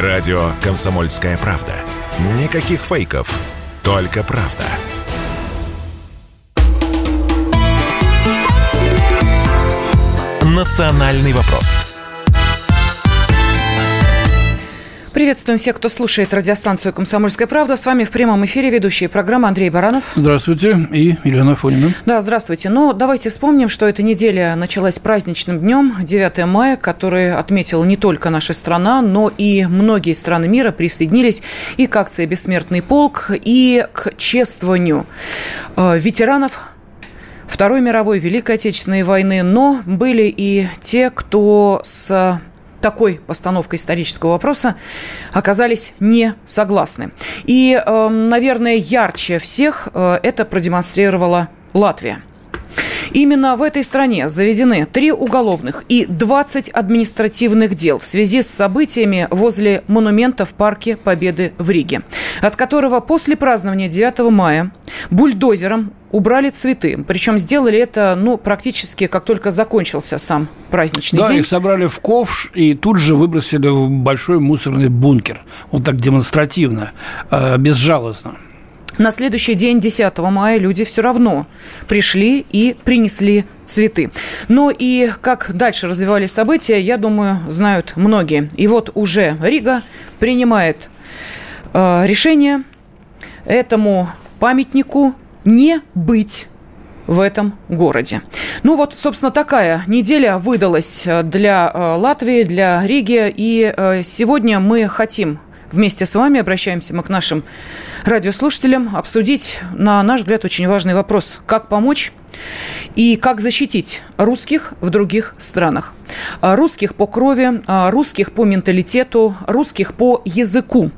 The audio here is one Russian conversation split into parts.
Радио «Комсомольская правда». Никаких фейков, только правда. «Национальный вопрос» Приветствуем всех, кто слушает радиостанцию «Комсомольская правда». С вами в прямом эфире ведущие программы Андрей Баранов. Здравствуйте. И Елена Фонина. Да, здравствуйте. Ну, давайте вспомним, что эта неделя началась праздничным днем, 9 мая, который отметила не только наша страна, но и многие страны мира присоединились и к акции «Бессмертный полк», и к чествованию э, ветеранов Второй мировой, Великой Отечественной войны, но были и те, кто с такой постановкой исторического вопроса оказались не согласны. И, эм, наверное, ярче всех э, это продемонстрировала Латвия. Именно в этой стране заведены три уголовных и 20 административных дел в связи с событиями возле монумента в Парке Победы в Риге, от которого после празднования 9 мая бульдозером убрали цветы. Причем сделали это, ну, практически как только закончился сам праздничный да, день. Да, их собрали в ковш и тут же выбросили в большой мусорный бункер. Вот так демонстративно, э, безжалостно. На следующий день, 10 мая, люди все равно пришли и принесли цветы. Но и как дальше развивались события, я думаю, знают многие. И вот уже Рига принимает э, решение этому памятнику не быть в этом городе. Ну вот, собственно, такая неделя выдалась для э, Латвии, для Риги. И э, сегодня мы хотим вместе с вами, обращаемся мы к нашим радиослушателям, обсудить, на наш взгляд, очень важный вопрос. Как помочь и как защитить русских в других странах. Русских по крови, русских по менталитету, русских по языку.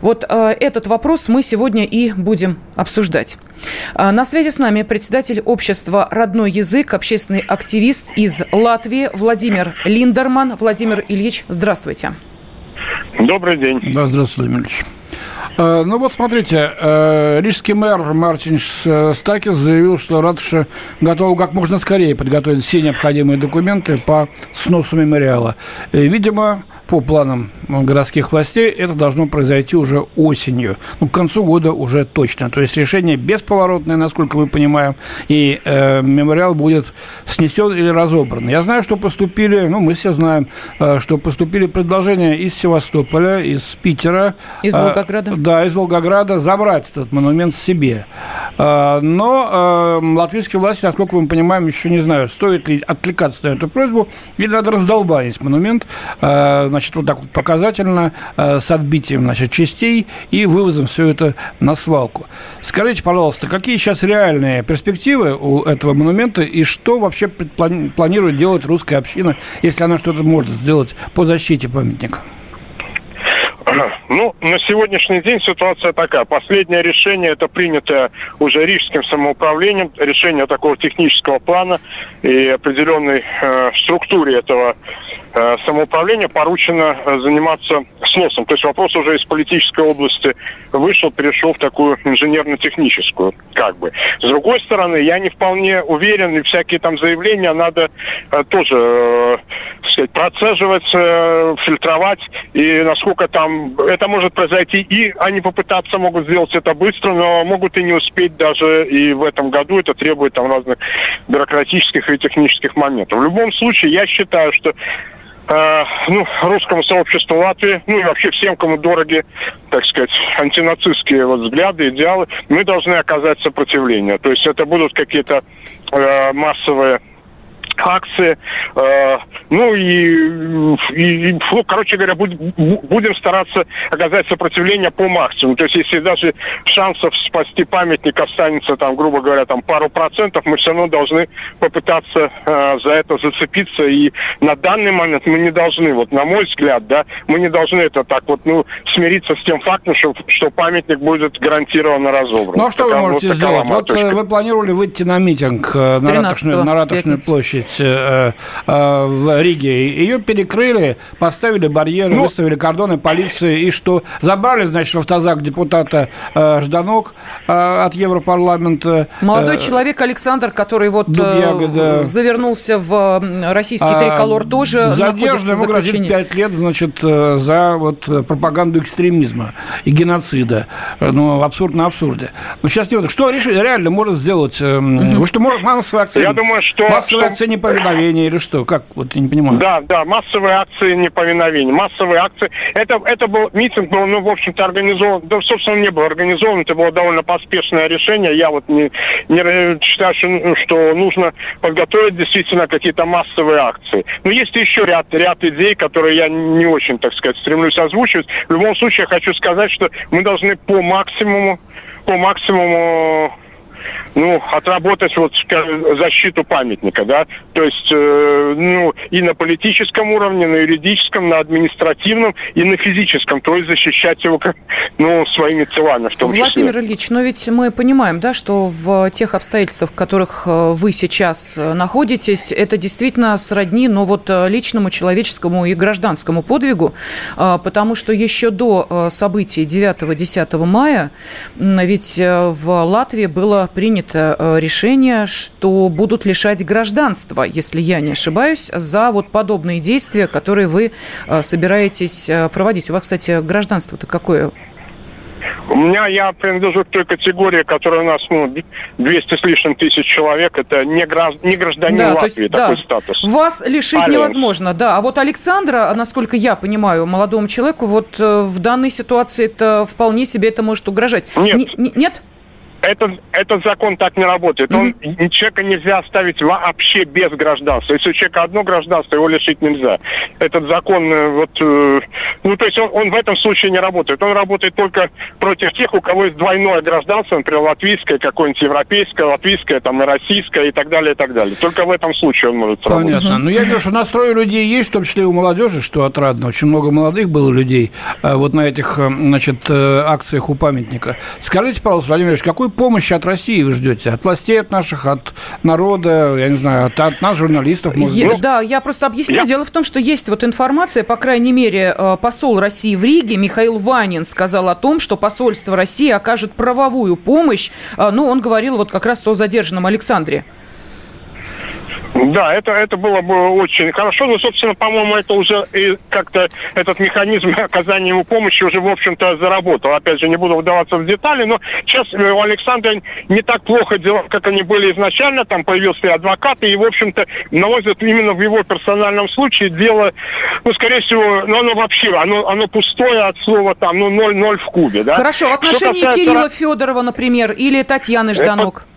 Вот э, этот вопрос мы сегодня и будем обсуждать. На связи с нами председатель общества «Родной язык», общественный активист из Латвии Владимир Линдерман. Владимир Ильич, здравствуйте. Добрый день. Да, здравствуйте, Владимир Ильич. Э, ну вот смотрите, э, рижский мэр Мартин Стакис заявил, что ратуша готова как можно скорее подготовить все необходимые документы по сносу мемориала. Видимо, по планам городских властей это должно произойти уже осенью. Ну, к концу года уже точно. То есть решение бесповоротное, насколько мы понимаем, и э, мемориал будет снесен или разобран. Я знаю, что поступили, ну, мы все знаем, э, что поступили предложения из Севастополя, из Питера. Из Волгограда. Э, да, из Волгограда забрать этот монумент себе. Э, но э, латвийские власти, насколько мы понимаем, еще не знают, стоит ли откликаться на эту просьбу, или надо раздолбанить монумент, э, значит, вот так вот показательно, э, с отбитием, значит, частей и вывозом все это на свалку. Скажите, пожалуйста, какие сейчас реальные перспективы у этого монумента и что вообще планирует делать русская община, если она что-то может сделать по защите памятника? Ну, на сегодняшний день ситуация такая. Последнее решение, это принято уже Рижским самоуправлением, решение такого технического плана и определенной э, структуре этого э, самоуправления поручено э, заниматься сносом. То есть вопрос уже из политической области вышел, перешел в такую инженерно-техническую, как бы. С другой стороны, я не вполне уверен, и всякие там заявления надо э, тоже, э, сказать, процеживать, э, фильтровать, и насколько там это может произойти, и они попытаться могут сделать это быстро, но могут и не успеть даже и в этом году. Это требует там разных бюрократических и технических моментов. В любом случае, я считаю, что э, ну, русскому сообществу Латвии, ну и вообще всем, кому дороги, так сказать, антинацистские вот взгляды, идеалы, мы должны оказать сопротивление. То есть это будут какие-то э, массовые акции. Э, ну и, и, ну, короче говоря, будь, будем стараться оказать сопротивление по максимуму. То есть если даже шансов спасти памятник останется, там, грубо говоря, там пару процентов, мы все равно должны попытаться э, за это зацепиться. И на данный момент мы не должны, вот на мой взгляд, да, мы не должны это так вот, ну, смириться с тем фактом, что, что памятник будет гарантированно разобран. Ну а что вы можете вот сделать? Вот э, вы планировали выйти на митинг на Ратушную, на Ратушную площадь площадь э, э, в Риге. Ее перекрыли, поставили барьеры, ну, выставили кордоны полиции. И что? Забрали, значит, в автозак депутата э, Жданок э, от Европарламента. Молодой э, человек Александр, который вот Дубьяга, да. завернулся в российский а, триколор, тоже Задержан, ему грозит 5 лет, значит, за вот пропаганду экстремизма и геноцида. Ну, абсурд на абсурде. Но сейчас не вот. Что решили, реально может сделать? Угу. Вы что, массовые акции? Я думаю, что... Массовые акции неповиновения или что? Как? Вот я не понимаю. Да, да, массовые акции неповиновения. Массовые акции. Это, это был митинг, был, ну, в общем-то, организован. Да, собственно, не был организован. Это было довольно поспешное решение. Я вот не, не считаю, что нужно подготовить действительно какие-то массовые акции. Но есть еще ряд, ряд идей, которые я не очень, так сказать, стремлюсь озвучивать. В любом случае, я хочу сказать, что мы должны по максимуму по максимуму ну, отработать вот защиту памятника, да, то есть, э, ну, и на политическом уровне, на юридическом, на административном, и на физическом, то есть защищать его, ну, своими телами в том Владимир числе. Владимир Ильич, но ведь мы понимаем, да, что в тех обстоятельствах, в которых э, вы сейчас э, находитесь, это действительно сродни, но вот э, личному, человеческому и гражданскому подвигу, потому что еще до событий 9-10 мая ведь в Латвии было принято э, решение, что будут лишать гражданства, если я не ошибаюсь, за вот подобные действия, которые вы э, собираетесь э, проводить. У вас, кстати, гражданство-то какое? У меня, я принадлежу к той категории, которая у нас, ну, 200 с лишним тысяч человек, это не, гражд... не гражданин да, Латвии, есть, такой да. статус. Вас лишить Алиенс. невозможно, да. А вот Александра, насколько я понимаю, молодому человеку, вот в данной ситуации это вполне себе это может угрожать. Нет. Н- нет? Этот, этот закон так не работает. Он, mm-hmm. Человека нельзя оставить вообще без гражданства. Если у человека одно гражданство, его лишить нельзя. Этот закон, э, вот, э, ну, то есть он, он в этом случае не работает. Он работает только против тех, у кого есть двойное гражданство, например, латвийское, какое-нибудь европейское, латвийское, там, и российское, и так далее, и так далее. Только в этом случае он может Понятно. работать. Понятно. Ну, я вижу, что настрой у людей есть, в том числе и у молодежи, что отрадно. Очень много молодых было людей э, вот на этих, значит, акциях у памятника. Скажите, пожалуйста, Владимир Ильич, какой помощи от России вы ждете? От властей, от наших, от народа, я не знаю, от, от нас, журналистов, может я, быть? Да, я просто объясню. Я... Дело в том, что есть вот информация, по крайней мере, э, посол России в Риге Михаил Ванин сказал о том, что посольство России окажет правовую помощь. Э, ну, он говорил вот как раз о задержанном Александре. Да, это, это было бы очень хорошо. Но, собственно, по-моему, это уже и как-то этот механизм оказания ему помощи уже, в общем-то, заработал. Опять же, не буду вдаваться в детали, но сейчас у Александра не так плохо дела, как они были изначально. Там появился адвокат, и, в общем-то, на мой взгляд, именно в его персональном случае дело, ну, скорее всего, ну, оно вообще, оно, оно пустое от слова там, ну, ноль-ноль в кубе, да. Хорошо, в отношении касается... Кирилла Федорова, например, или Татьяны Жданок? Это...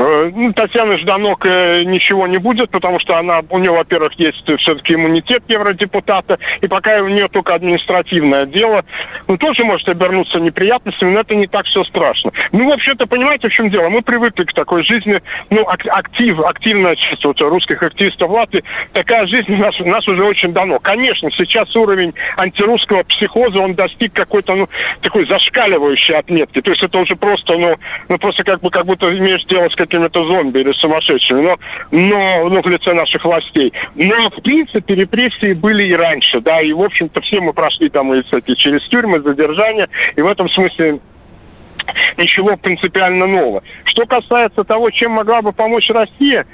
Э, ну, Татьяна Жданок э, ничего не будет, потому что она, у нее, во-первых, есть все-таки иммунитет евродепутата, и пока у нее только административное дело, ну, тоже может обернуться неприятностями, но это не так все страшно. Ну, вообще-то, понимаете, в чем дело? Мы привыкли к такой жизни, ну, актив, активная часть вот, русских активистов в Латвии, такая жизнь у нас, у нас уже очень давно. Конечно, сейчас уровень антирусского психоза, он достиг какой-то, ну, такой зашкаливающей отметки. То есть это уже просто, ну, ну просто как бы, как будто имеешь дело с какими-то зомби или сумасшедшими, но, но ну, в лице наших властей. Но, в принципе, репрессии были и раньше, да, и, в общем-то, все мы прошли там и, кстати, через тюрьмы, задержания, и в этом смысле ничего принципиально нового. Что касается того, чем могла бы помочь Россия,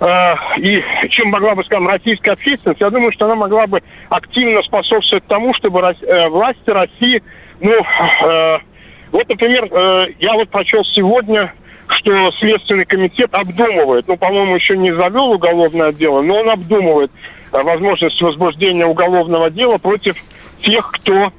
э, и чем могла бы, скажем, российская общественность, я думаю, что она могла бы активно способствовать тому, чтобы э, власти России, ну, э, вот, например, я вот прочел сегодня что Следственный комитет обдумывает, ну, по-моему, еще не завел уголовное дело, но он обдумывает э, возможность возбуждения уголовного дела против тех, кто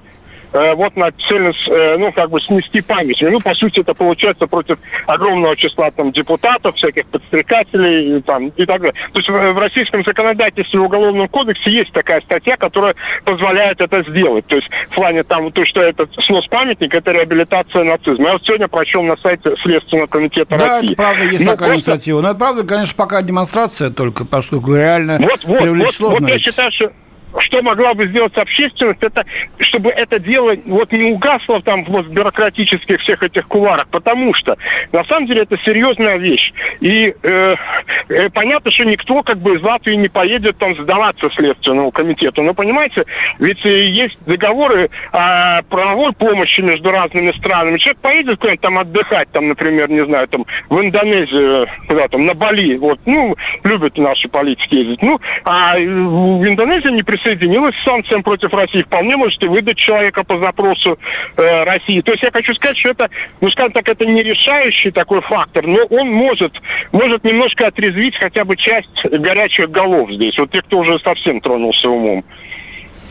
вот на цель, э, ну, как бы снести память. Ну, по сути, это получается против огромного числа там депутатов, всяких подстрекателей и, там, и так далее. То есть в, российском законодательстве в Уголовном кодексе есть такая статья, которая позволяет это сделать. То есть в плане там, то, что это снос памятника, это реабилитация нацизма. Я вот сегодня прочел на сайте Следственного комитета да, России. Да, правда, есть Но такая просто... инициатива. Но это правда, конечно, пока демонстрация только, поскольку реально вот, вот, привлечь вот, сложно. Вот я считаю, что что могла бы сделать общественность, это чтобы это дело вот не угасло там в бюрократических всех этих куларах, потому что на самом деле это серьезная вещь. И э, э, понятно, что никто как бы из Латвии не поедет там сдаваться Следственному комитету. Но понимаете, ведь э, есть договоры о правовой помощи между разными странами. Человек поедет куда-нибудь там отдыхать, там, например, не знаю, там в Индонезию, куда там, на Бали, вот, ну, любят наши политики ездить. Ну, а в Индонезии не присоединилась к санкциям против России. Вполне можете выдать человека по запросу э, России. То есть я хочу сказать, что это, ну, скажем так, это не решающий такой фактор, но он может, может немножко отрезвить хотя бы часть горячих голов здесь. Вот те, кто уже совсем тронулся умом.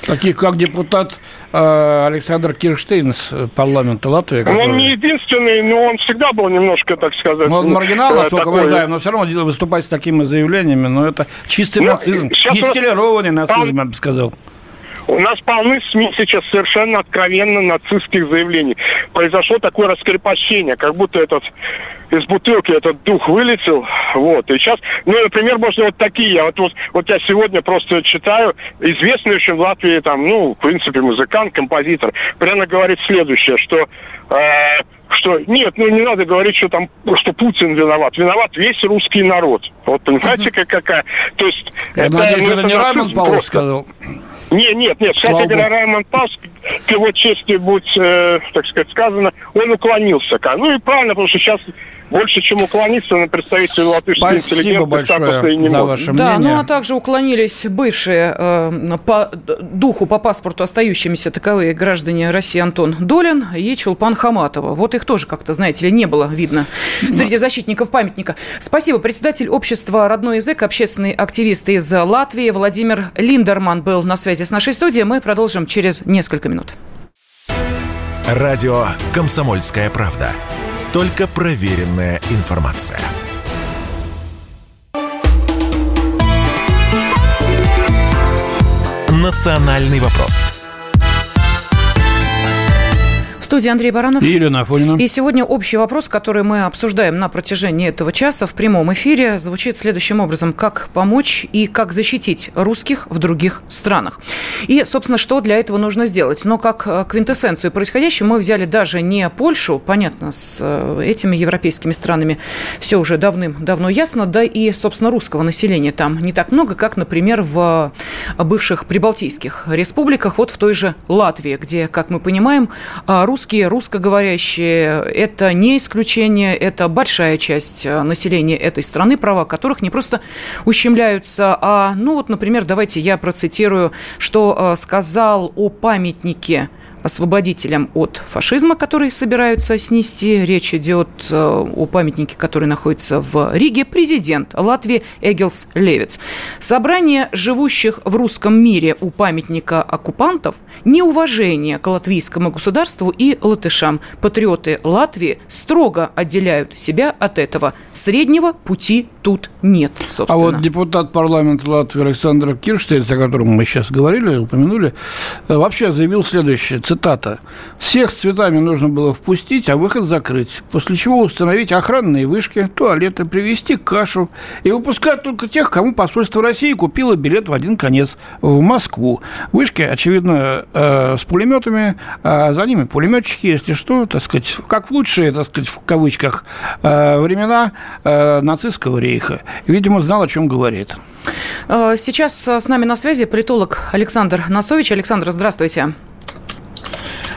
Таких как депутат э, Александр Кирштейн из парламента Латвии. Который... Он не единственный, но он всегда был немножко, так сказать... Ну, он маргинал, насколько такой... мы знаем, но все равно выступать с такими заявлениями, но это чистый ну, нацизм. Дистиллированный нацизм, я бы сказал. У нас полны СМИ сейчас совершенно откровенно нацистских заявлений. Произошло такое раскрепощение, как будто этот из бутылки этот дух вылетел. Вот. И сейчас, ну, например, можно вот такие. Вот, вот, вот я сегодня просто читаю, известный очень в Латвии, там, ну, в принципе, музыкант, композитор, прямо говорит следующее, что э, что нет, ну не надо говорить, что там, что Путин виноват. Виноват весь русский народ. Вот понимаете, как какая. То есть. Я это, надеюсь, ну, это, это не Раймонд Пауэлл сказал. Нет, нет, нет. Кстати говоря, Раймонд Паус, к его чести будь, э, так сказать, сказано, он уклонился. Ну и правильно, потому что сейчас больше, чем уклониться на представителей латышской Спасибо большое за ваше да, мнение. ну а также уклонились бывшие э, по духу, по паспорту остающимися таковые граждане России Антон Долин и Чулпан Хаматова. Вот их тоже как-то, знаете ли, не было видно среди защитников памятника. Спасибо. Председатель общества «Родной язык», общественный активист из Латвии Владимир Линдерман был на связи с нашей студией. Мы продолжим через несколько минут. Радио «Комсомольская правда». Только проверенная информация. «Национальный вопрос» студии Андрей Баранов. И Елена Афонина. И сегодня общий вопрос, который мы обсуждаем на протяжении этого часа в прямом эфире, звучит следующим образом. Как помочь и как защитить русских в других странах? И, собственно, что для этого нужно сделать? Но как э, квинтэссенцию происходящего мы взяли даже не Польшу, понятно, с э, этими европейскими странами все уже давным-давно ясно, да и, собственно, русского населения там не так много, как, например, в бывших прибалтийских республиках, вот в той же Латвии, где, как мы понимаем, русские русские, русскоговорящие – это не исключение, это большая часть э, населения этой страны, права которых не просто ущемляются, а, ну вот, например, давайте я процитирую, что э, сказал о памятнике освободителям от фашизма, который собираются снести. Речь идет э, о памятнике, который находится в Риге. Президент Латвии Эгилс Левиц. Собрание живущих в русском мире у памятника оккупантов, неуважение к латвийскому государству и латышам. Патриоты Латвии строго отделяют себя от этого. Среднего пути тут нет, собственно. А вот депутат парламента Латвии Александр Кирштейц, о котором мы сейчас говорили, упомянули, э, вообще заявил следующее цитата, «Всех с цветами нужно было впустить, а выход закрыть, после чего установить охранные вышки, туалеты, привезти кашу и выпускать только тех, кому посольство России купило билет в один конец в Москву. Вышки, очевидно, э, с пулеметами, а за ними пулеметчики, если что, так сказать, как в лучшие, так сказать, в кавычках, э, времена э, нацистского рейха. Видимо, знал, о чем говорит. Э, сейчас с нами на связи политолог Александр Носович. Александр, здравствуйте.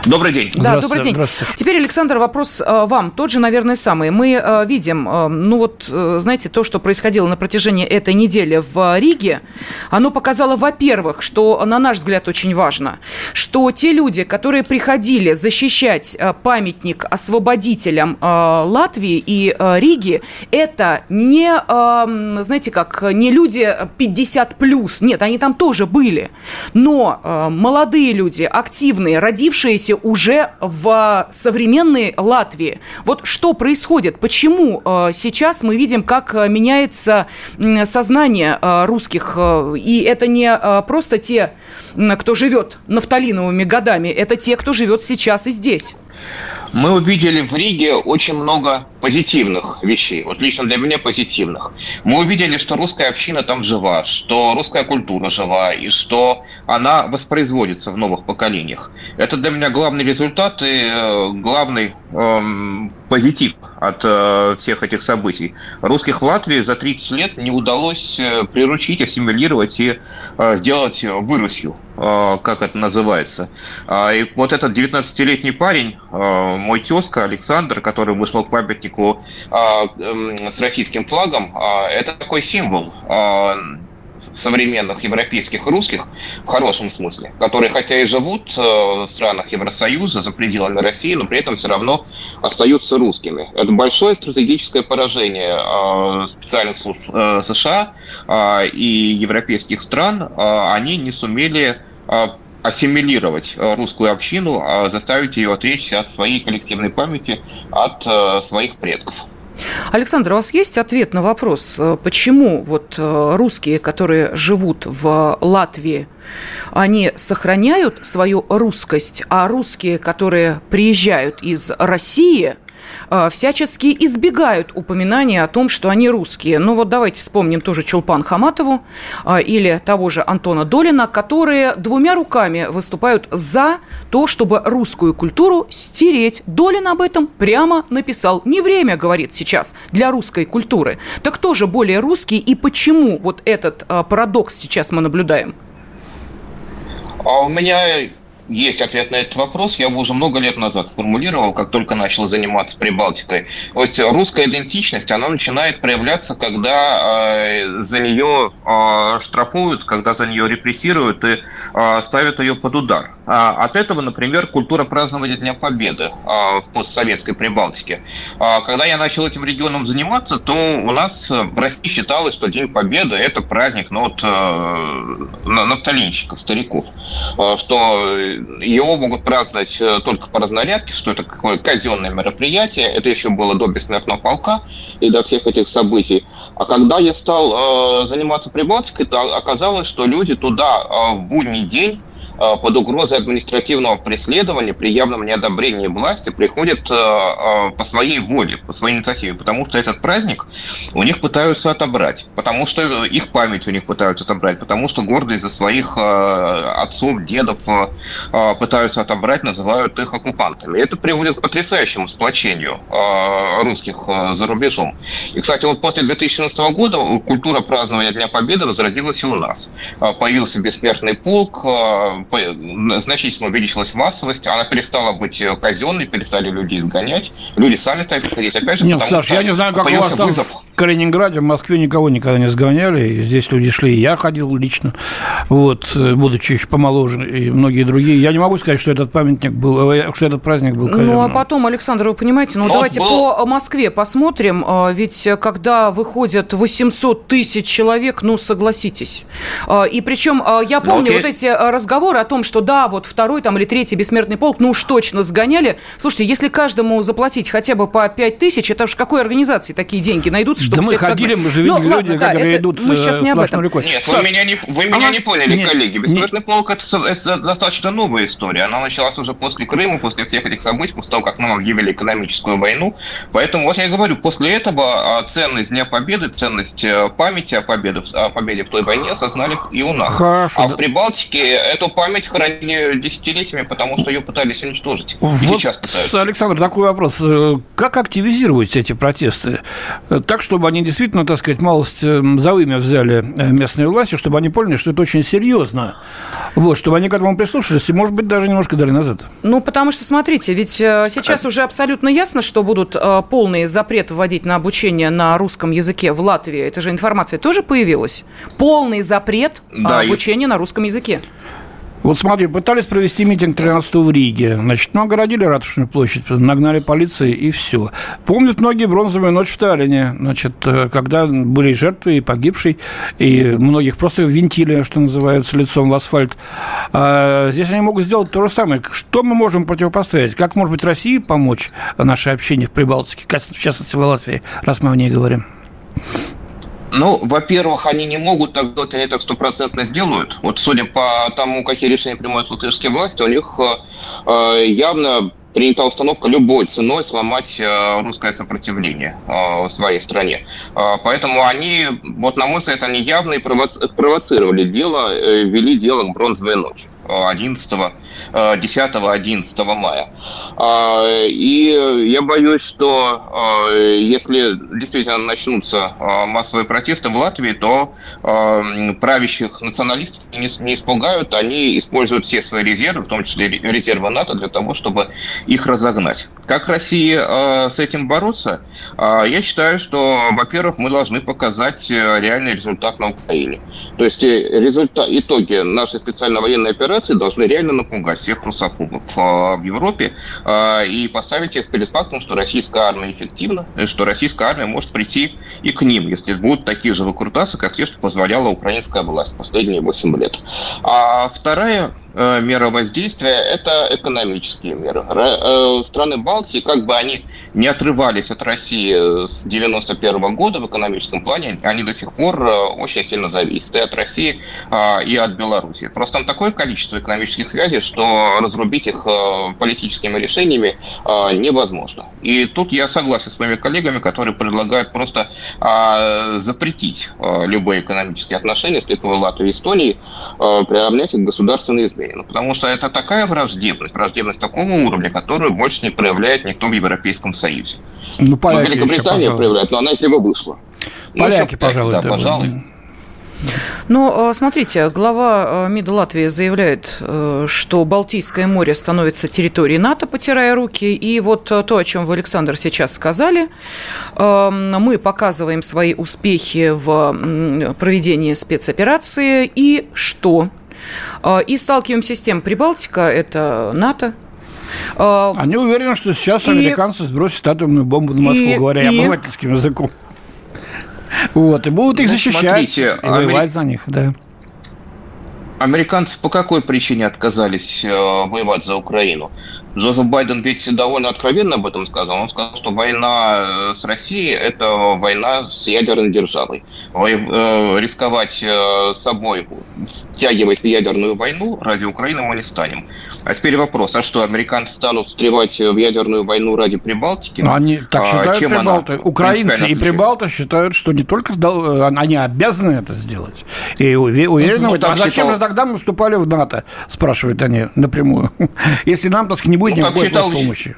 Добрый день. Да, добрый день. Теперь, Александр, вопрос э, вам. Тот же, наверное, самый. Мы э, видим, э, ну вот, знаете, то, что происходило на протяжении этой недели в Риге, оно показало, во-первых, что, на наш взгляд, очень важно, что те люди, которые приходили защищать памятник освободителям Латвии и Риги, это не, знаете как, не люди 50 плюс. Нет, они там тоже были. Но молодые люди, активные, родившиеся живете уже в современной Латвии. Вот что происходит? Почему э, сейчас мы видим, как э, меняется сознание э, русских? И это не просто те, кто живет нафталиновыми годами, это те, кто живет сейчас и здесь. Мы увидели в Риге очень много позитивных вещей, вот лично для меня позитивных. Мы увидели, что русская община там жива, что русская культура жива, и что она воспроизводится в новых поколениях. Это для меня главный результат и э, главный эм, позитив от э, всех этих событий. Русских в Латвии за 30 лет не удалось э, приручить, ассимилировать и э, сделать вырусью, э, как это называется. Э, и вот этот 19-летний парень, э, мой тезка Александр, который вышел к памятнику а, эм, с российским флагом, а, это такой символ а, современных европейских русских, в хорошем смысле, которые хотя и живут э, в странах Евросоюза, за пределами России, но при этом все равно остаются русскими. Это большое стратегическое поражение специальных служб э, США и европейских стран. Они не сумели ассимилировать э, русскую общину, а заставить ее отречься от своей коллективной памяти, от э, своих предков. Александр, у вас есть ответ на вопрос, э, почему вот русские, которые живут в Латвии, они сохраняют свою русскость, а русские, которые приезжают из России, Э, всячески избегают упоминания о том, что они русские. Ну вот давайте вспомним тоже Чулпан Хаматову э, или того же Антона Долина, которые двумя руками выступают за то, чтобы русскую культуру стереть. Долин об этом прямо написал. Не время, говорит сейчас, для русской культуры. Так кто же более русский и почему вот этот э, парадокс сейчас мы наблюдаем? А у меня есть ответ на этот вопрос. Я его уже много лет назад сформулировал, как только начал заниматься Прибалтикой. То есть русская идентичность, она начинает проявляться, когда э, за нее э, штрафуют, когда за нее репрессируют и э, ставят ее под удар. А от этого, например, культура празднования Дня Победы э, в постсоветской Прибалтике. Э, когда я начал этим регионом заниматься, то у нас в России считалось, что День Победы – это праздник ну, вот, э, нафталинщиков, стариков. Что его могут праздновать э, только по разнарядке, что это какое казенное мероприятие. Это еще было до бессмертного полка и до всех этих событий. А когда я стал э, заниматься Прибалтикой, то оказалось, что люди туда в будний день под угрозой административного преследования при явном неодобрении власти приходят э, э, по своей воле, по своей инициативе, потому что этот праздник у них пытаются отобрать, потому что их память у них пытаются отобрать, потому что гордые за своих отцов, дедов пытаются отобрать, называют их оккупантами. Это приводит к потрясающему сплочению русских за рубежом. И, кстати, вот после 2014 года культура празднования Дня Победы возродилась и у нас. Появился бессмертный полк, значительно увеличилась массовость, она перестала быть э, казенной, перестали люди изгонять, люди сами стали приходить, опять же, Нет, потому Саш, что я не знаю, как у вас там вызов. в Калининграде, в Москве никого никогда не сгоняли, и здесь люди шли, я ходил лично, вот, э, будучи еще помоложе, и многие другие. Я не могу сказать, что этот памятник был, э, что этот праздник был казенным. Ну, а потом, Александр, вы понимаете, ну, Но давайте был... по Москве посмотрим, ведь когда выходят 800 тысяч человек, ну, согласитесь. И причем я ну, помню ну, вот эти разговоры о том, что да, вот второй там или третий бессмертный полк, ну уж точно сгоняли. Слушайте, если каждому заплатить хотя бы по 5 тысяч, это уж какой организации такие деньги найдутся, чтобы да мы ходили, мы же видели ну, люди, ладно, которые да, идут Мы сейчас не об этом. Рекой. Нет, Саш, вы меня не, вы меня ага. не поняли, нет, коллеги. Бессмертный нет. полк это, это достаточно новая история. Она началась уже после Крыма, после всех этих событий, после того, как нам объявили экономическую войну. Поэтому вот я говорю, после этого а, ценность Дня Победы, ценность э, памяти о победе, о победе в той войне осознали и у нас. Хорошо, а да. в Прибалтике эту память память хранили десятилетиями, потому что ее пытались уничтожить. Вот, и сейчас пытаются. Александр, такой вопрос. Э, как активизировать эти протесты? Э, так, чтобы они действительно, так сказать, малость э, за имя взяли местные власти, чтобы они поняли, что это очень серьезно. Вот, чтобы они к этому прислушались и, может быть, даже немножко дали назад. Ну, потому что, смотрите, ведь сейчас уже абсолютно ясно, что будут полные запреты вводить на обучение на русском языке в Латвии. Это же информация тоже появилась. Полный запрет да, обучения и... на русском языке. Вот смотри, пытались провести митинг 13 в Риге. Значит, ну, огородили Ратушную площадь, нагнали полиции и все. Помнят многие бронзовую ночь в Таллине, значит, э, когда были жертвы и погибшие, и многих просто винтили, что называется, лицом в асфальт. А здесь они могут сделать то же самое. Что мы можем противопоставить? Как, может быть, России помочь нашей общине в Прибалтике, в частности, в Латвии, раз мы о ней говорим? Ну, во-первых, они не могут так сделать, они так стопроцентно сделают. Вот судя по тому, какие решения принимают латышские власти, у них э, явно принята установка любой ценой сломать русское сопротивление в своей стране. Поэтому они, вот на мой взгляд, они явно и провоцировали дело, вели дело к бронзовой ночи. 11 10-11 мая. А, и я боюсь, что а, если действительно начнутся а, массовые протесты в Латвии, то правящих националистов не испугают, они используют все свои резервы, в том числе резервы НАТО, для того, чтобы их разогнать. Как России с этим бороться? Я считаю, что, во-первых, мы должны показать э, реальный результат на Украине. То есть э, результат, итоги нашей специальной военной операции должны реально напугать всех русофобов в Европе и поставить их перед фактом, что российская армия эффективна, что российская армия может прийти и к ним, если будут такие же выкрутасы, как те, что позволяла украинская власть последние 8 лет. А вторая Э, мера воздействия – это экономические меры. Э, страны Балтии, как бы они не отрывались от России с 1991 года в экономическом плане, они до сих пор э, очень сильно зависят и от России, и от Беларуси. Просто там такое количество экономических связей, что разрубить их политическими решениями невозможно. И тут я согласен с моими коллегами, которые предлагают просто запретить любые экономические отношения с Литвой, Латвией и Эстонией, приравнять их к государственной измене. Украину, потому что это такая враждебность, враждебность такого уровня, которую больше не проявляет никто в Европейском Союзе. Ну, поляки ну, Великобритания еще, проявляет, но она если бы вышла. Ну, поляки, ну, пожалуй, да, да, пожалуй. Но э, смотрите, глава э, МИД Латвии заявляет, э, что Балтийское море становится территорией НАТО, потирая руки. И вот то, о чем вы, Александр, сейчас сказали, мы показываем свои успехи в проведении спецоперации. И что? А, и сталкиваемся с тем, Прибалтика – это НАТО, а, Они уверены, что сейчас и, американцы сбросят атомную бомбу на Москву, и, говоря и, обывательским языком. Вот, и будут их ну, защищать смотрите, и воевать Амери... за них, да. Американцы по какой причине отказались э, воевать за Украину? Джозеф Байден ведь довольно откровенно об этом сказал. Он сказал, что война э, с Россией – это война с ядерной державой. Э, рисковать э, собой, втягиваясь в ядерную войну, ради Украины мы не станем. А теперь вопрос, а что, американцы станут встревать в ядерную войну ради Прибалтики? Но они так а считают Чем Прибалты. Она, Украинцы и Прибалты считают, что не только они обязаны это сделать. И уверены, ну, а зачем же тогда мы вступали в НАТО, спрашивают они напрямую. Если нам, так сказать, не будет ну, никакой считал, помощи.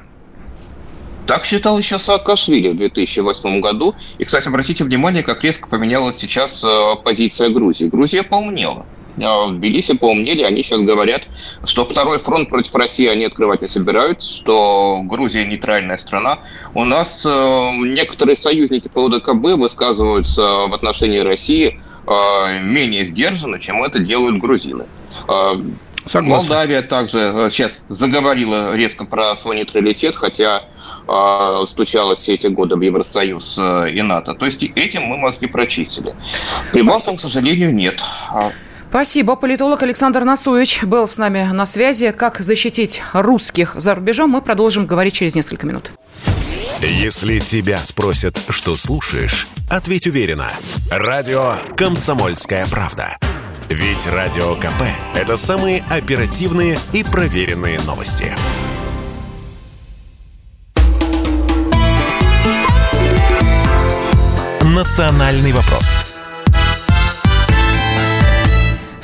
Так считал еще Саакашвили в 2008 году. И, кстати, обратите внимание, как резко поменялась сейчас э, позиция Грузии. Грузия поумнела. А в Тбилиси поумнели, они сейчас говорят, что второй фронт против России они открывать не собираются, что Грузия нейтральная страна. У нас э, некоторые союзники по ОДКБ высказываются в отношении России э, менее сдержанно, чем это делают грузины. Согласен. Молдавия также э, сейчас заговорила резко про свой нейтралитет, хотя э, стучалась все эти годы в Евросоюз э, и НАТО. То есть этим мы мозги прочистили. Прибалтам, к сожалению, нет. А Спасибо. Политолог Александр Насуевич был с нами на связи. Как защитить русских за рубежом, мы продолжим говорить через несколько минут. Если тебя спросят, что слушаешь, ответь уверенно. Радио «Комсомольская правда». Ведь Радио КП – это самые оперативные и проверенные новости. «Национальный вопрос»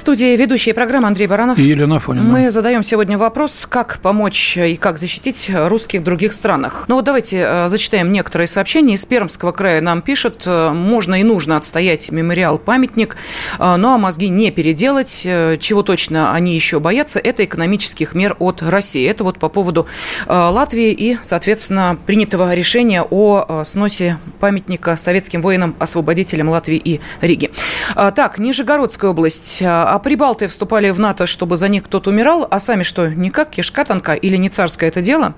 студии ведущая программы Андрей Баранов. И Елена Фонина. Мы задаем сегодня вопрос, как помочь и как защитить русских в других странах. Ну вот давайте э, зачитаем некоторые сообщения. Из Пермского края нам пишут, э, можно и нужно отстоять мемориал-памятник, э, ну а мозги не переделать. Чего точно они еще боятся, это экономических мер от России. Это вот по поводу Латвии и, соответственно, принятого решения о сносе памятника советским воинам-освободителям Латвии и Риги. Так, Нижегородская область а прибалты вступали в НАТО, чтобы за них кто-то умирал, а сами что, никак, кишка танка или не царское это дело?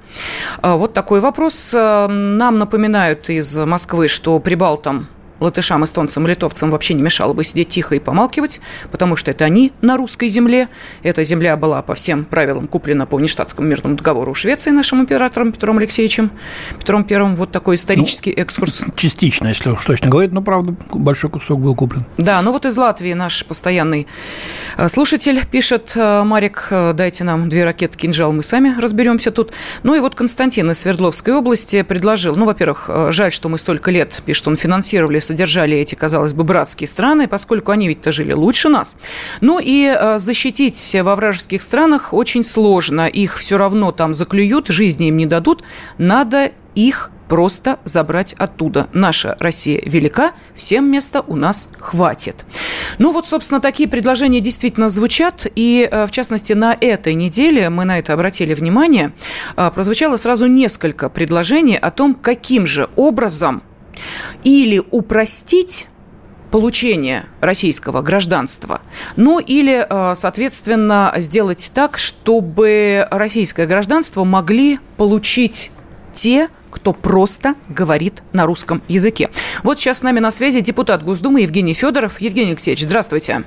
А, вот такой вопрос. А, нам напоминают из Москвы, что прибалтам латышам, эстонцам, литовцам вообще не мешало бы сидеть тихо и помалкивать, потому что это они на русской земле. Эта земля была по всем правилам куплена по нештатскому мирному договору у Швеции нашим императором Петром Алексеевичем, Петром Первым. Вот такой исторический ну, экскурс. Частично, если уж точно говорить, но правда большой кусок был куплен. Да, ну вот из Латвии наш постоянный э, слушатель пишет, э, Марик, э, дайте нам две ракеты «Кинжал», мы сами разберемся тут. Ну и вот Константин из Свердловской области предложил, ну, во-первых, жаль, что мы столько лет, пишет он, финансировали содержали эти, казалось бы, братские страны, поскольку они ведь-то жили лучше нас. Ну и э, защитить во вражеских странах очень сложно. Их все равно там заклюют, жизни им не дадут. Надо их просто забрать оттуда. Наша Россия велика, всем места у нас хватит. Ну вот, собственно, такие предложения действительно звучат, и э, в частности на этой неделе мы на это обратили внимание, э, прозвучало сразу несколько предложений о том, каким же образом или упростить получение российского гражданства, ну или, э, соответственно, сделать так, чтобы российское гражданство могли получить те, кто просто говорит на русском языке. Вот сейчас с нами на связи депутат Госдумы Евгений Федоров. Евгений Алексеевич, здравствуйте.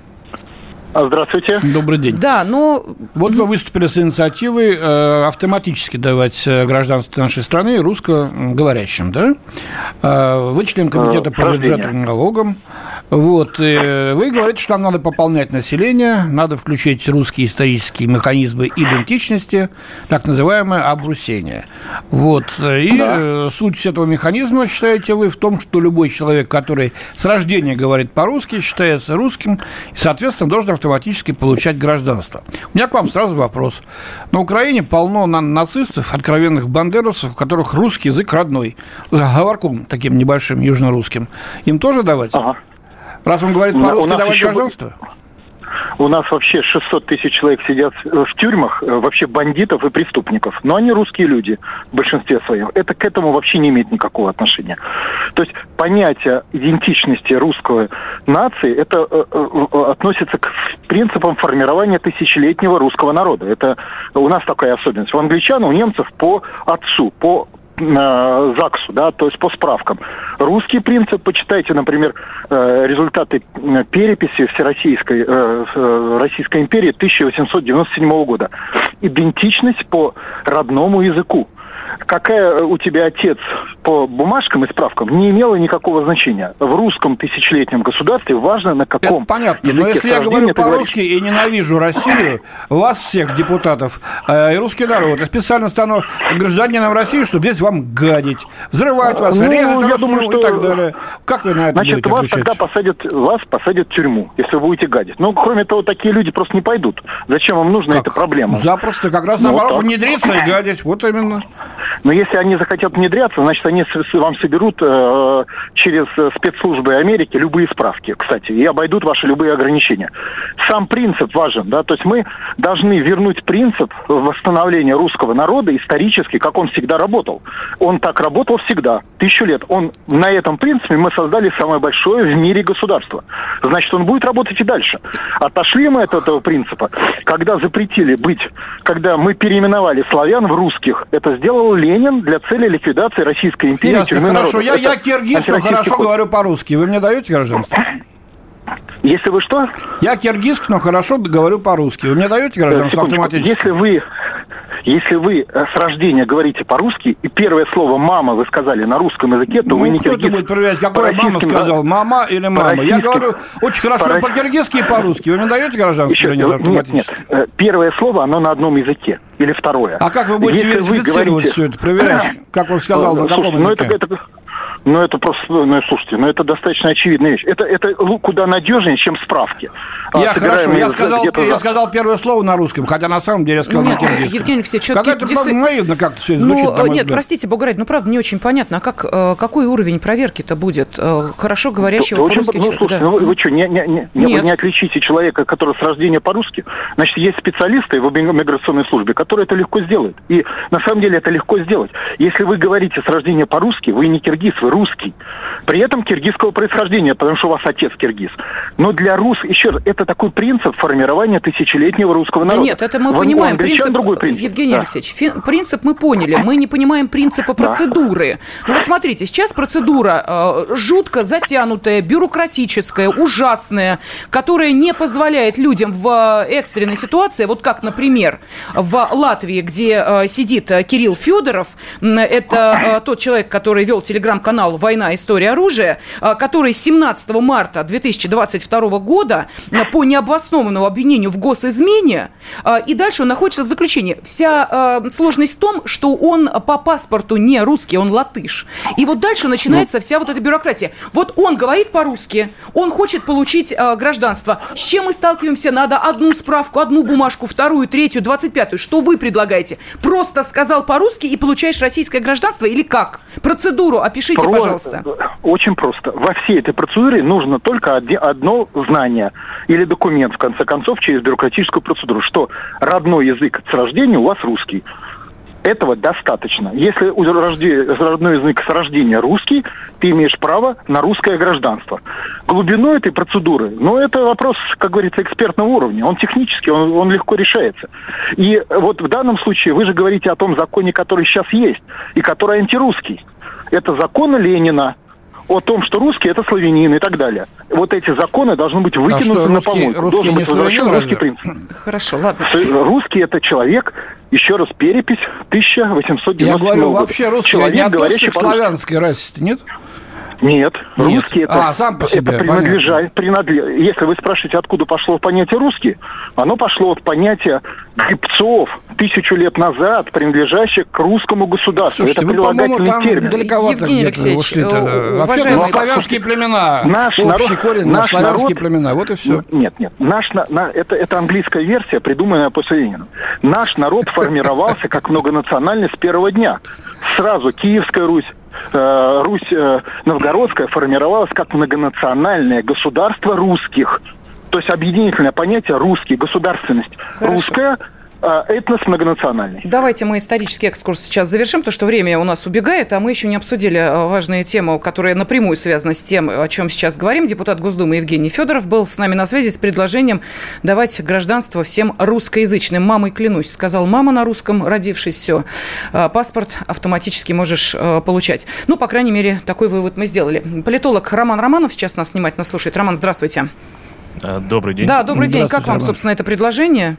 Здравствуйте. Добрый день. Да, но... Вот вы выступили с инициативой э, автоматически давать э, гражданство нашей страны русскоговорящим, да? Э, вы член комитета по бюджету и налогам. Вот. И вы говорите, что нам надо пополнять население, надо включить русские исторические механизмы идентичности, так называемое обрусение. Вот. И да. суть этого механизма, считаете вы, в том, что любой человек, который с рождения говорит по-русски, считается русским, и, соответственно, должен автоматически автоматически получать гражданство. У меня к вам сразу вопрос. На Украине полно нацистов, откровенных бандеросов, у которых русский язык родной, говорком таким небольшим южнорусским. Им тоже давать? Ага. Раз он говорит по-русски, давать гражданство? У нас вообще 600 тысяч человек сидят в тюрьмах, э, вообще бандитов и преступников. Но они русские люди в большинстве своем. Это к этому вообще не имеет никакого отношения. То есть понятие идентичности русской нации, это э, э, относится к принципам формирования тысячелетнего русского народа. Это у нас такая особенность. У англичан, у немцев по отцу, по э, ЗАГСу, да, то есть по справкам. Русский принцип, почитайте, например, э, результаты переписи Всероссийской э, Российской империи 1897 года. Идентичность по родному языку какая у тебя отец по бумажкам и справкам, не имело никакого значения. В русском тысячелетнем государстве важно на каком Это понятно, но если я говорю по-русски и ненавижу Россию, вас всех депутатов э, и русский народ, я специально стану гражданином России, чтобы здесь вам гадить, взрывать вас, ну, резать вас думаю, что... и так далее. Как вы на это Значит, будете вас отвечать? тогда посадят, вас посадят в тюрьму, если вы будете гадить. Ну, кроме того, такие люди просто не пойдут. Зачем вам нужна как? эта проблема? Запросто, как раз ну, наоборот, вот внедриться и гадить. Вот именно. Но если они захотят внедряться, значит, они вам соберут э, через спецслужбы Америки любые справки, кстати, и обойдут ваши любые ограничения. Сам принцип важен, да, то есть мы должны вернуть принцип восстановления русского народа исторически, как он всегда работал. Он так работал всегда, тысячу лет. Он на этом принципе мы создали самое большое в мире государство. Значит, он будет работать и дальше. Отошли мы от этого принципа, когда запретили быть, когда мы переименовали славян в русских, это сделал Ленин для цели ликвидации Российской империи. Ясно, хорошо. Я, я киргиз, но хорошо ход. говорю по-русски. Вы мне даете гражданство? Если вы что? Я киргиз, но хорошо говорю по-русски. Вы мне даете гражданство автоматически? Если вы если вы э, с рождения говорите по-русски, и первое слово «мама» вы сказали на русском языке, то ну, вы не кто киргиз. будет проверять, какое мама сказал, мама или мама? Я говорю очень хорошо по по-киргизски и по-русски. Вы мне даете гражданство Еще, или нет, нет, нет. Э, первое слово, оно на одном языке. Или второе. А как вы будете верифицировать говорите... все это, проверять, как он сказал, на каком языке? Ну, это, это, ну, это просто, ну, слушайте, ну, это достаточно очевидная вещь. Это, это куда надежнее, чем справки. Я, а, хорошо, я сказал, я сказал первое слово на русском, хотя на самом деле я сказал нет, на киргизском. Евгений Алексеевич, Какая-то действительно... наивно как-то все это ну, звучит, Нет, взгляд. простите, Бог ради, ну, правда, не очень понятно, а как, э, какой уровень проверки-то будет? Э, хорошо говорящего ну, по-русски ну? Слушайте, да. ну, вы, вы что, не, не, не, нет. не отличите человека, который с рождения по-русски? Значит, есть специалисты в миграционной службе, которые это легко сделают. И на самом деле это легко сделать. Если вы говорите с рождения по-русски, вы не киргиз, вы русский. При этом киргизского происхождения, потому что у вас отец киргиз. Но для рус, еще раз, это такой принцип формирования тысячелетнего русского народа. Да нет, это мы у понимаем. Принцип, другой принцип. Евгений Да. Алексеевич, фи- принцип мы поняли. Мы не понимаем принципа процедуры. Ну вот смотрите, сейчас процедура э, жутко затянутая, бюрократическая, ужасная, которая не позволяет людям в э, экстренной ситуации, вот как, например, в Латвии, где э, сидит э, Кирилл Федоров, это э, тот человек, который вел телеграм-канал «Война. История оружия», э, который 17 марта 2022 года э, по необоснованному обвинению в госизмене, э, и дальше он находится в заключении. Вся сложность в том, что он по паспорту не русский, он латыш. И вот дальше начинается вся вот эта бюрократия. Вот он говорит по-русски, он хочет получить гражданство. С чем мы сталкиваемся? Надо одну справку, одну бумажку, вторую, третью, двадцать пятую. Что вы предлагаете? Просто сказал по-русски и получаешь российское гражданство или как? Процедуру опишите, Про- пожалуйста. Очень просто. Во всей этой процедуре нужно только одно знание или документ, в конце концов, через бюрократическую процедуру, что родной язык с рождения у вас русский. Этого достаточно. Если у рожде- родной язык с рождения русский, ты имеешь право на русское гражданство. Глубину этой процедуры, ну, это вопрос, как говорится, экспертного уровня. Он технический, он, он легко решается. И вот в данном случае вы же говорите о том законе, который сейчас есть, и который антирусский. Это закон Ленина о том, что русские это славянин и так далее. Вот эти законы должны быть выкинуты что, на помойку. русский Должен быть возвращен славянин русский разве? принцип. Хорошо, ладно. Русский это человек, еще раз перепись 1897 Я говорю, года. вообще русский человек, не относится говорящий к славянской расе, нет? Нет, Нет. русский это, А, сам по себе, это принадлежа- принадле- Если вы спрашиваете, откуда пошло понятие русский, оно пошло от понятия гребцов тысячу лет назад, принадлежащих к русскому государству. Слушайте, это вы, прилагательный там термин. далековато Евгений Алексеевич, э, Вообще, на славянские племена. Наш Общий народ- корень на наш славянские народ- племена. Вот и все. Ну, Нет, нет. Наш, на- на- это, это английская версия, придуманная после Ленина. Наш народ формировался как многонациональный с первого дня. Сразу Киевская Русь, э, Русь э, Новгородская формировалась как многонациональное государство русских. То есть объединительное понятие русский, государственность. Хорошо. Русская, этнос многонациональный. Давайте мы исторический экскурс сейчас завершим, потому что время у нас убегает, а мы еще не обсудили э, важную тему, которая напрямую связана с тем, о чем сейчас говорим. Депутат Госдумы Евгений Федоров был с нами на связи с предложением давать гражданство всем русскоязычным. Мамой клянусь, сказал мама на русском, родившись, все. Паспорт автоматически можешь получать. Ну, по крайней мере, такой вывод мы сделали. Политолог Роман Романов сейчас нас внимательно слушает. Роман, здравствуйте. А, Добрый день. Да, добрый день. Как вам, Роман. собственно, это предложение?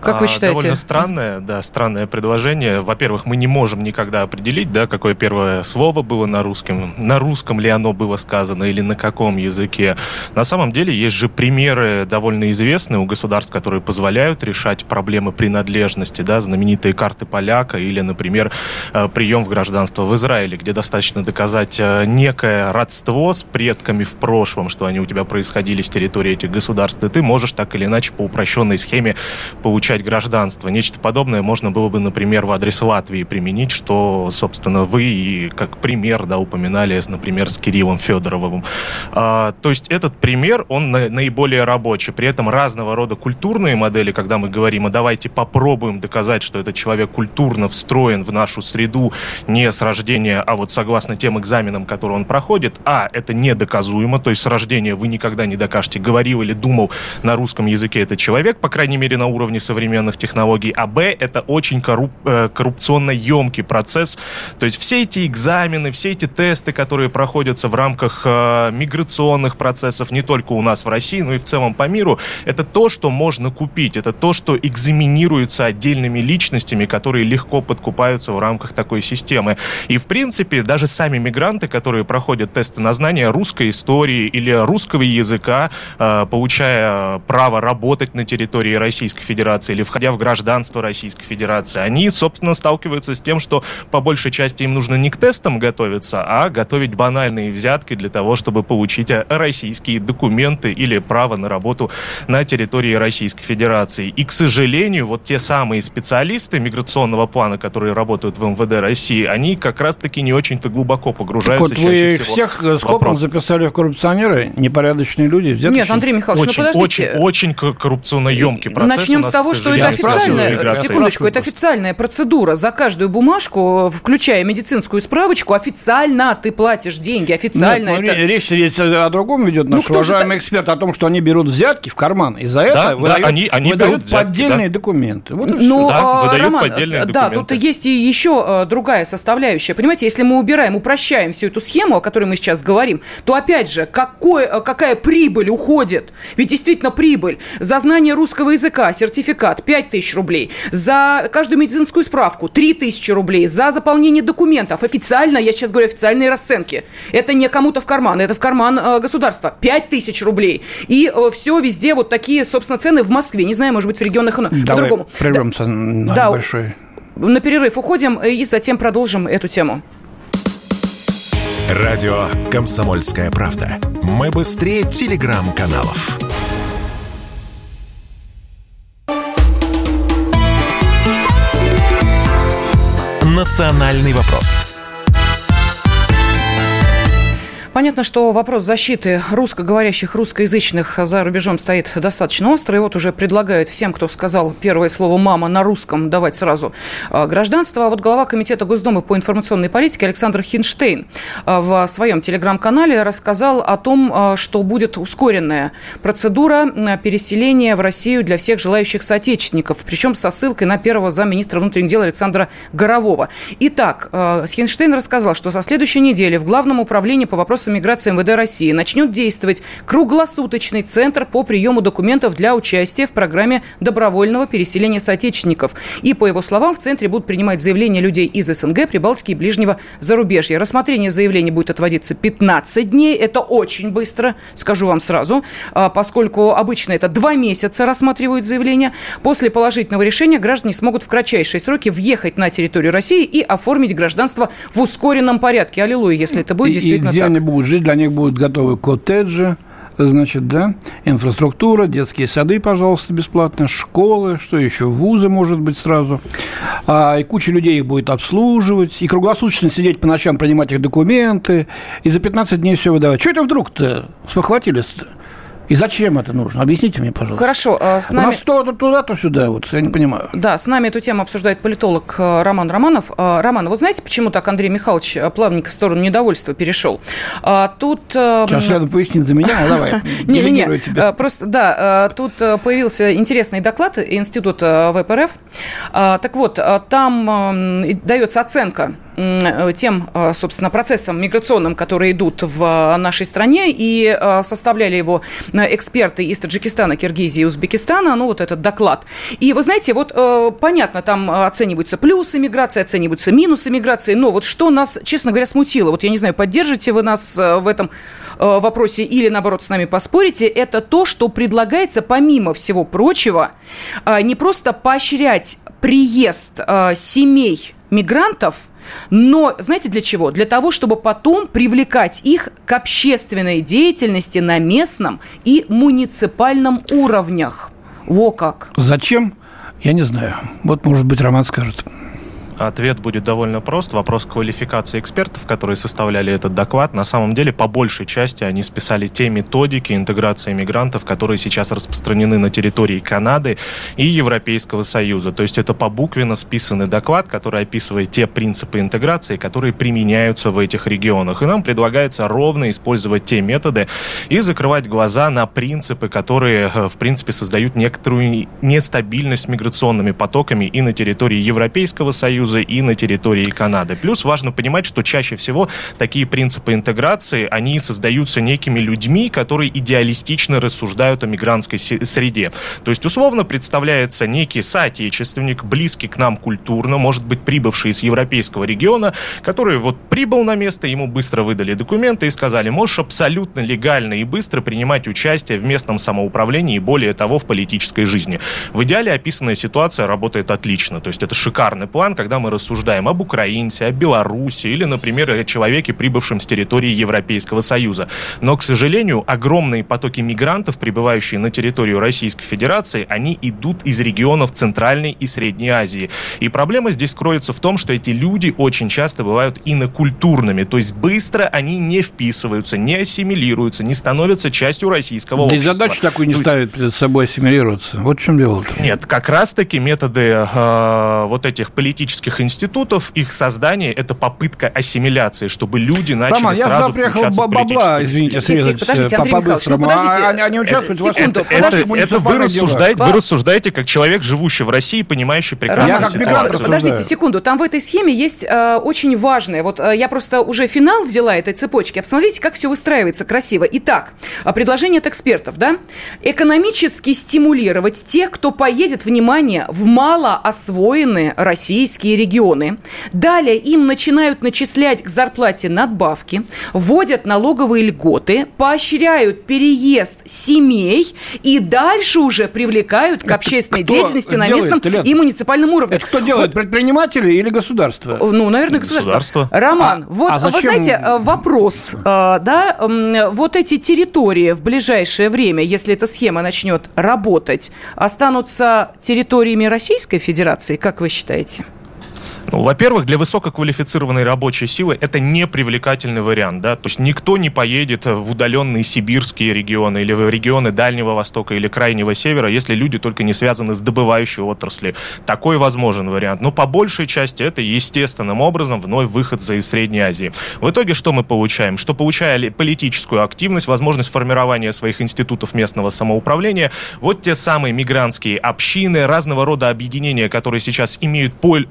Как вы А, считаете? Довольно странное, да, странное предложение. Во-первых, мы не можем никогда определить, да, какое первое слово было на русском, на русском ли оно было сказано или на каком языке. На самом деле есть же примеры довольно известные у государств, которые позволяют решать проблемы принадлежности, да, знаменитые карты поляка или, например, э, прием в гражданство в Израиле, где достаточно доказать э, некое родство с предками в прошлом, что они у тебя происходили с территории этих государств, и ты можешь так или иначе по упрощенной схеме получать гражданство. Нечто подобное можно было бы, например, в адрес Латвии применить, что, собственно, вы и как пример, да, упоминали, например, с Кириллом Федоровым. А, то есть этот пример, он на- наиболее рабочий. При этом разного рода культурные модели, когда мы говорим, а давайте попробуем доказать, что этот человек культурно встроен в нашу среду не с рождения, а вот согласно тем экзаменам, которые он проходит, а, это недоказуемо, то есть с рождения вы никогда не докажете, говорил или думал на русском языке этот человек, по крайней мере, на уровне современных технологий, а Б это очень корруп- э, коррупционно емкий процесс. То есть все эти экзамены, все эти тесты, которые проходятся в рамках э, миграционных процессов, не только у нас в России, но и в целом по миру, это то, что можно купить, это то, что экзаменируется отдельными личностями, которые легко подкупаются в рамках такой системы. И, в принципе, даже сами мигранты, которые проходят тесты на знание русской истории или русского языка, э, получая право работать на территории Российской Федерации или входя в гражданство Российской Федерации, они, собственно, сталкиваются с тем, что по большей части им нужно не к тестам готовиться, а готовить банальные взятки для того, чтобы получить э, российские документы или право на работу на территории Российской Федерации. И, к сожалению, вот те самые специалисты миграционного плана, которые работают в МВД России, они как раз-таки не очень-то глубоко Так погружаются вот, чаще вы всего всех скопом записали в коррупционеры, непорядочные люди, взяточники? Нет, Андрей Михайлович, Очень, ну подождите. очень, очень коррупционно емкий процесс. у Начнем нас, с того, что это официальная, секундочку, это официальная процедура. За каждую бумажку, включая медицинскую справочку, официально ты платишь деньги, официально. Нет, ну, это... Речь, речь о другом ведет наш ну, уважаемый же... эксперт, о том, что они берут взятки в карман, и за это да, выдают, да, они, они выдают взятки, поддельные да. документы. Вот ну, да, а, выдают Роман, поддельные документы. Да, тут есть и еще а, другая составляющая. Понимаете, если мы убираем, упрощаем всю эту схему, о которой мы сейчас говорим, то опять же, какой, а, какая прибыль уходит? Ведь действительно прибыль за знание русского языка, сертификат 5 тысяч рублей, за каждую медицинскую справку 3 тысячи рублей, за заполнение документов. Официально, я сейчас говорю, официальные расценки. Это не кому-то в карман, это в карман э, государства. 5 тысяч рублей. И э, все везде вот такие, собственно, цены в Москве. Не знаю, может быть, в регионах по-другому. прервемся да, на да, большой... На перерыв уходим и затем продолжим эту тему. Радио «Комсомольская правда». Мы быстрее телеграм-каналов. «Национальный вопрос» Понятно, что вопрос защиты русскоговорящих, русскоязычных за рубежом стоит достаточно острый. И вот уже предлагают всем, кто сказал первое слово «мама» на русском, давать сразу а, гражданство. А вот глава Комитета Госдумы по информационной политике Александр Хинштейн а, в своем телеграм-канале рассказал о том, а, что будет ускоренная процедура переселения в Россию для всех желающих соотечественников, причем со ссылкой на первого замминистра внутренних дел Александра Горового. Итак, Хинштейн рассказал, что со следующей недели в Главном управлении по вопросам вопросам миграции МВД России начнет действовать круглосуточный центр по приему документов для участия в программе добровольного переселения соотечественников. И, по его словам, в центре будут принимать заявления людей из СНГ, Прибалтики и ближнего зарубежья. Рассмотрение заявлений будет отводиться 15 дней. Это очень быстро, скажу вам сразу, а, поскольку обычно это два месяца рассматривают заявления. После положительного решения граждане смогут в кратчайшие сроки въехать на территорию России и оформить гражданство в ускоренном порядке. Аллилуйя, если это будет действительно и, так будут жить, для них будут готовы коттеджи, значит, да, инфраструктура, детские сады, пожалуйста, бесплатно, школы, что еще, вузы, может быть, сразу. А, и куча людей их будет обслуживать, и круглосуточно сидеть по ночам, принимать их документы, и за 15 дней все выдавать. Что это вдруг-то спохватились-то? И зачем это нужно? Объясните мне, пожалуйста. Хорошо. А с нами... У нас то, то туда, то сюда, вот, я не понимаю. Да, с нами эту тему обсуждает политолог э, Роман Романов. Э, Роман, вы знаете, почему так Андрей Михайлович э, плавненько в сторону недовольства перешел? Тут... Сейчас надо пояснить за меня, давай, Не-не-не, просто, да, тут появился интересный доклад Института ВПРФ. Так вот, там дается оценка тем, э, собственно, процессам миграционным, которые идут в э, нашей стране, и составляли его эксперты из Таджикистана, Киргизии и Узбекистана, ну, вот этот доклад. И вы знаете, вот понятно, там оцениваются плюсы миграции, оцениваются минусы миграции, но вот что нас, честно говоря, смутило, вот я не знаю, поддержите вы нас в этом вопросе или, наоборот, с нами поспорите, это то, что предлагается, помимо всего прочего, не просто поощрять приезд семей мигрантов – но знаете для чего? Для того, чтобы потом привлекать их к общественной деятельности на местном и муниципальном уровнях. Во как. Зачем? Я не знаю. Вот, может быть, Роман скажет. Ответ будет довольно прост. Вопрос квалификации экспертов, которые составляли этот доклад. На самом деле, по большей части они списали те методики интеграции мигрантов, которые сейчас распространены на территории Канады и Европейского Союза. То есть это побуквенно списанный доклад, который описывает те принципы интеграции, которые применяются в этих регионах. И нам предлагается ровно использовать те методы и закрывать глаза на принципы, которые, э, в принципе, создают некоторую нестабильность миграционными потоками и на территории Европейского Союза, Союза и на территории Канады. Плюс важно понимать, что чаще всего такие принципы интеграции, они создаются некими людьми, которые идеалистично рассуждают о мигрантской среде. То есть, условно, представляется некий соотечественник, близкий к нам культурно, может быть, прибывший из европейского региона, который вот прибыл на место, ему быстро выдали документы и сказали, можешь абсолютно легально и быстро принимать участие в местном самоуправлении и, более того, в политической жизни. В идеале описанная ситуация работает отлично. То есть это шикарный план, когда мы рассуждаем об украинце, о Беларуси или, например, о человеке, прибывшем с территории Европейского Союза. Но, к сожалению, огромные потоки мигрантов, прибывающие на территорию Российской Федерации, они идут из регионов Центральной и Средней Азии. И проблема здесь кроется в том, что эти люди очень часто бывают инокультурными, то есть быстро они не вписываются, не ассимилируются, не становятся частью российского да общества. и задачу такую не ставят перед собой ассимилироваться. Вот в чем дело -то. Нет, как раз-таки методы э, вот этих политических институтов, их создание, это попытка ассимиляции, чтобы люди начали Роман, я сразу сюда приехал в бабла, извините, срезать подождите, Андрей Михайлович, ну, подождите. Они, они участвуют в ваших Секунду, это, подождите. это вы, рассуждаете, вы рассуждаете как человек, живущий в России, понимающий прекрасно Я ситуацию. Подождите секунду, там в этой схеме есть э, очень важное. Вот э, я просто уже финал взяла этой цепочки. А Посмотрите, как все выстраивается красиво. Итак, э, предложение от экспертов, да? Экономически стимулировать тех, кто поедет, внимание, в малоосвоенные российские регионы. Далее им начинают начислять к зарплате надбавки, вводят налоговые льготы, поощряют переезд семей и дальше уже привлекают к общественной кто деятельности на делает, местном Лен? и муниципальном уровне. Это кто делает, предприниматели или государство? Ну, наверное, государство. Государство. Роман, А- вот а вы зачем- знаете, э, вопрос, э, да, вот эти территории в ближайшее время, если эта схема начнет работать, останутся территориями Российской Федерации, как вы считаете? Ну, во-первых, для высококвалифицированной рабочей силы это не привлекательный вариант, да, то есть никто не поедет в удаленные сибирские регионы или в регионы Дальнего Востока или Крайнего Севера, если люди только не связаны с добывающей отраслью. Такой возможен вариант. Но по большей части это естественным образом вновь выход за из Средней Азии. В итоге что мы получаем? Что получая ли- политическую активность, возможность формирования своих институтов местного самоуправления, вот те самые мигрантские общины, разного рода объединения, которые сейчас имеют пол-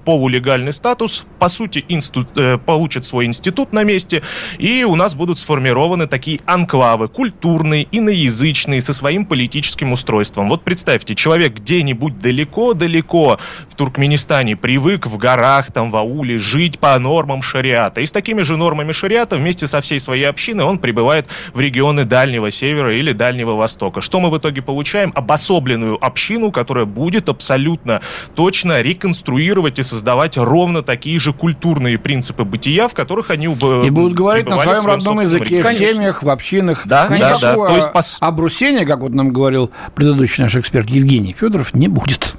полулегальный статус, по сути, инсту- э, получат свой институт на месте, и у нас будут сформированы такие анклавы, культурные, иноязычные, со своим политическим устройством. Вот представьте, человек где-нибудь далеко-далеко в Туркменистане привык в горах, там, в ауле, жить по нормам шариата. И с такими же нормами шариата вместе со всей своей общиной он прибывает в регионы Дальнего Севера или Дальнего Востока. Что мы в итоге получаем? Обособленную общину, которая будет абсолютно точно реконструировать и создавать ровно такие же культурные принципы бытия, в которых они уб- И будут говорить на в своем родном языке, в семьях, в общинах. Да, да, да. То есть, пос- обрусения, как вот нам говорил предыдущий наш эксперт Евгений Федоров, не будет.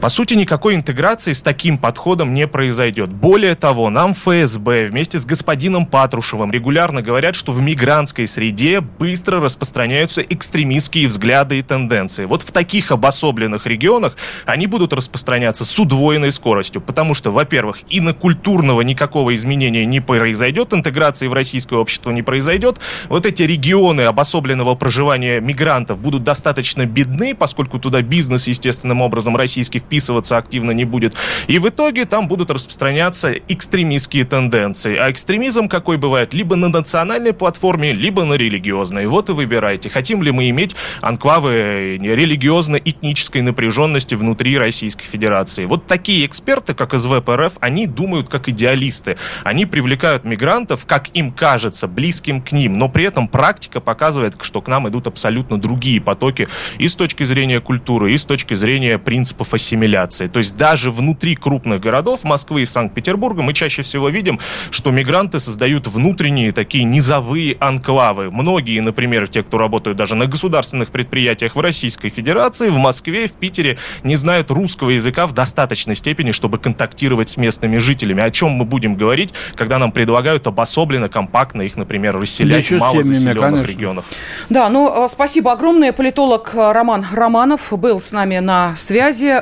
По сути, никакой интеграции с таким подходом не произойдет. Более того, нам ФСБ вместе с господином Патрушевым регулярно говорят, что в мигрантской среде быстро распространяются экстремистские взгляды и тенденции. Вот в таких обособленных регионах они будут распространяться с удвоенной скоростью, потому что, во-первых, инокультурного никакого изменения не произойдет, интеграции в российское общество не произойдет. Вот эти регионы обособленного проживания мигрантов будут достаточно бедны, поскольку туда бизнес естественным образом российский вписываться активно не будет. И в итоге там будут распространяться экстремистские тенденции. А экстремизм какой бывает? Либо на национальной платформе, либо на религиозной. Вот и выбирайте. Хотим ли мы иметь анклавы религиозно-этнической напряженности внутри Российской Федерации? Вот такие эксперты, как из ВПРФ, они думают как идеалисты. Они привлекают мигрантов, как им кажется, близким к ним. Но при этом практика показывает, что к нам идут абсолютно другие потоки и с точки зрения культуры, и с точки зрения принципов ассимиляции. То есть даже внутри крупных городов Москвы и Санкт-Петербурга мы чаще всего видим, что мигранты создают внутренние такие низовые анклавы. Многие, например, те, кто работают даже на государственных предприятиях в Российской Федерации, в Москве, в Питере, не знают русского языка в достаточной степени, чтобы контактировать с местными жителями. О чем мы будем говорить, когда нам предлагают обособленно, компактно их, например, расселять еще в малозаселенных регионах. Да, ну, э, спасибо огромное. Политолог э, Роман Романов был с нами на связи.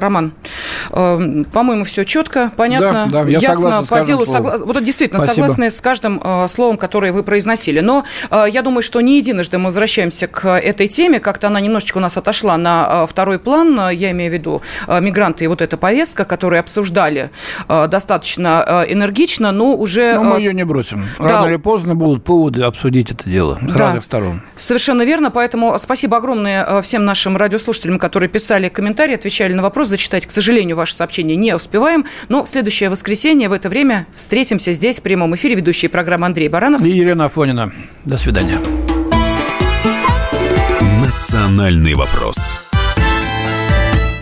Роман, э, по-моему, все четко, понятно, Да, да, я ясно, согласен по делу. согла- Вот действительно Спасибо. согласны с каждым э, словом, которое вы произносили. Но э, я думаю, что не единожды мы возвращаемся к этой теме. Как-то она немножечко у нас отошла на э, второй план. Я имею в виду мигранты и вот эта повестка, которую обсуждали достаточно энергично, но уже... Но мы ее не бросим. да. Рано или поздно будут поводы обсудить это дело с Да. разных сторон. Совершенно верно, поэтому спасибо огромное всем нашим радиослушателям, которые писали комментарии, отвечали на вопрос. Зачитать, к сожалению, ваши сообщения не успеваем, но в следующее воскресенье в это время встретимся здесь в прямом эфире. Ведущий программы Андрей Баранов. И Елена Афонина. До свидания. «Национальный вопрос».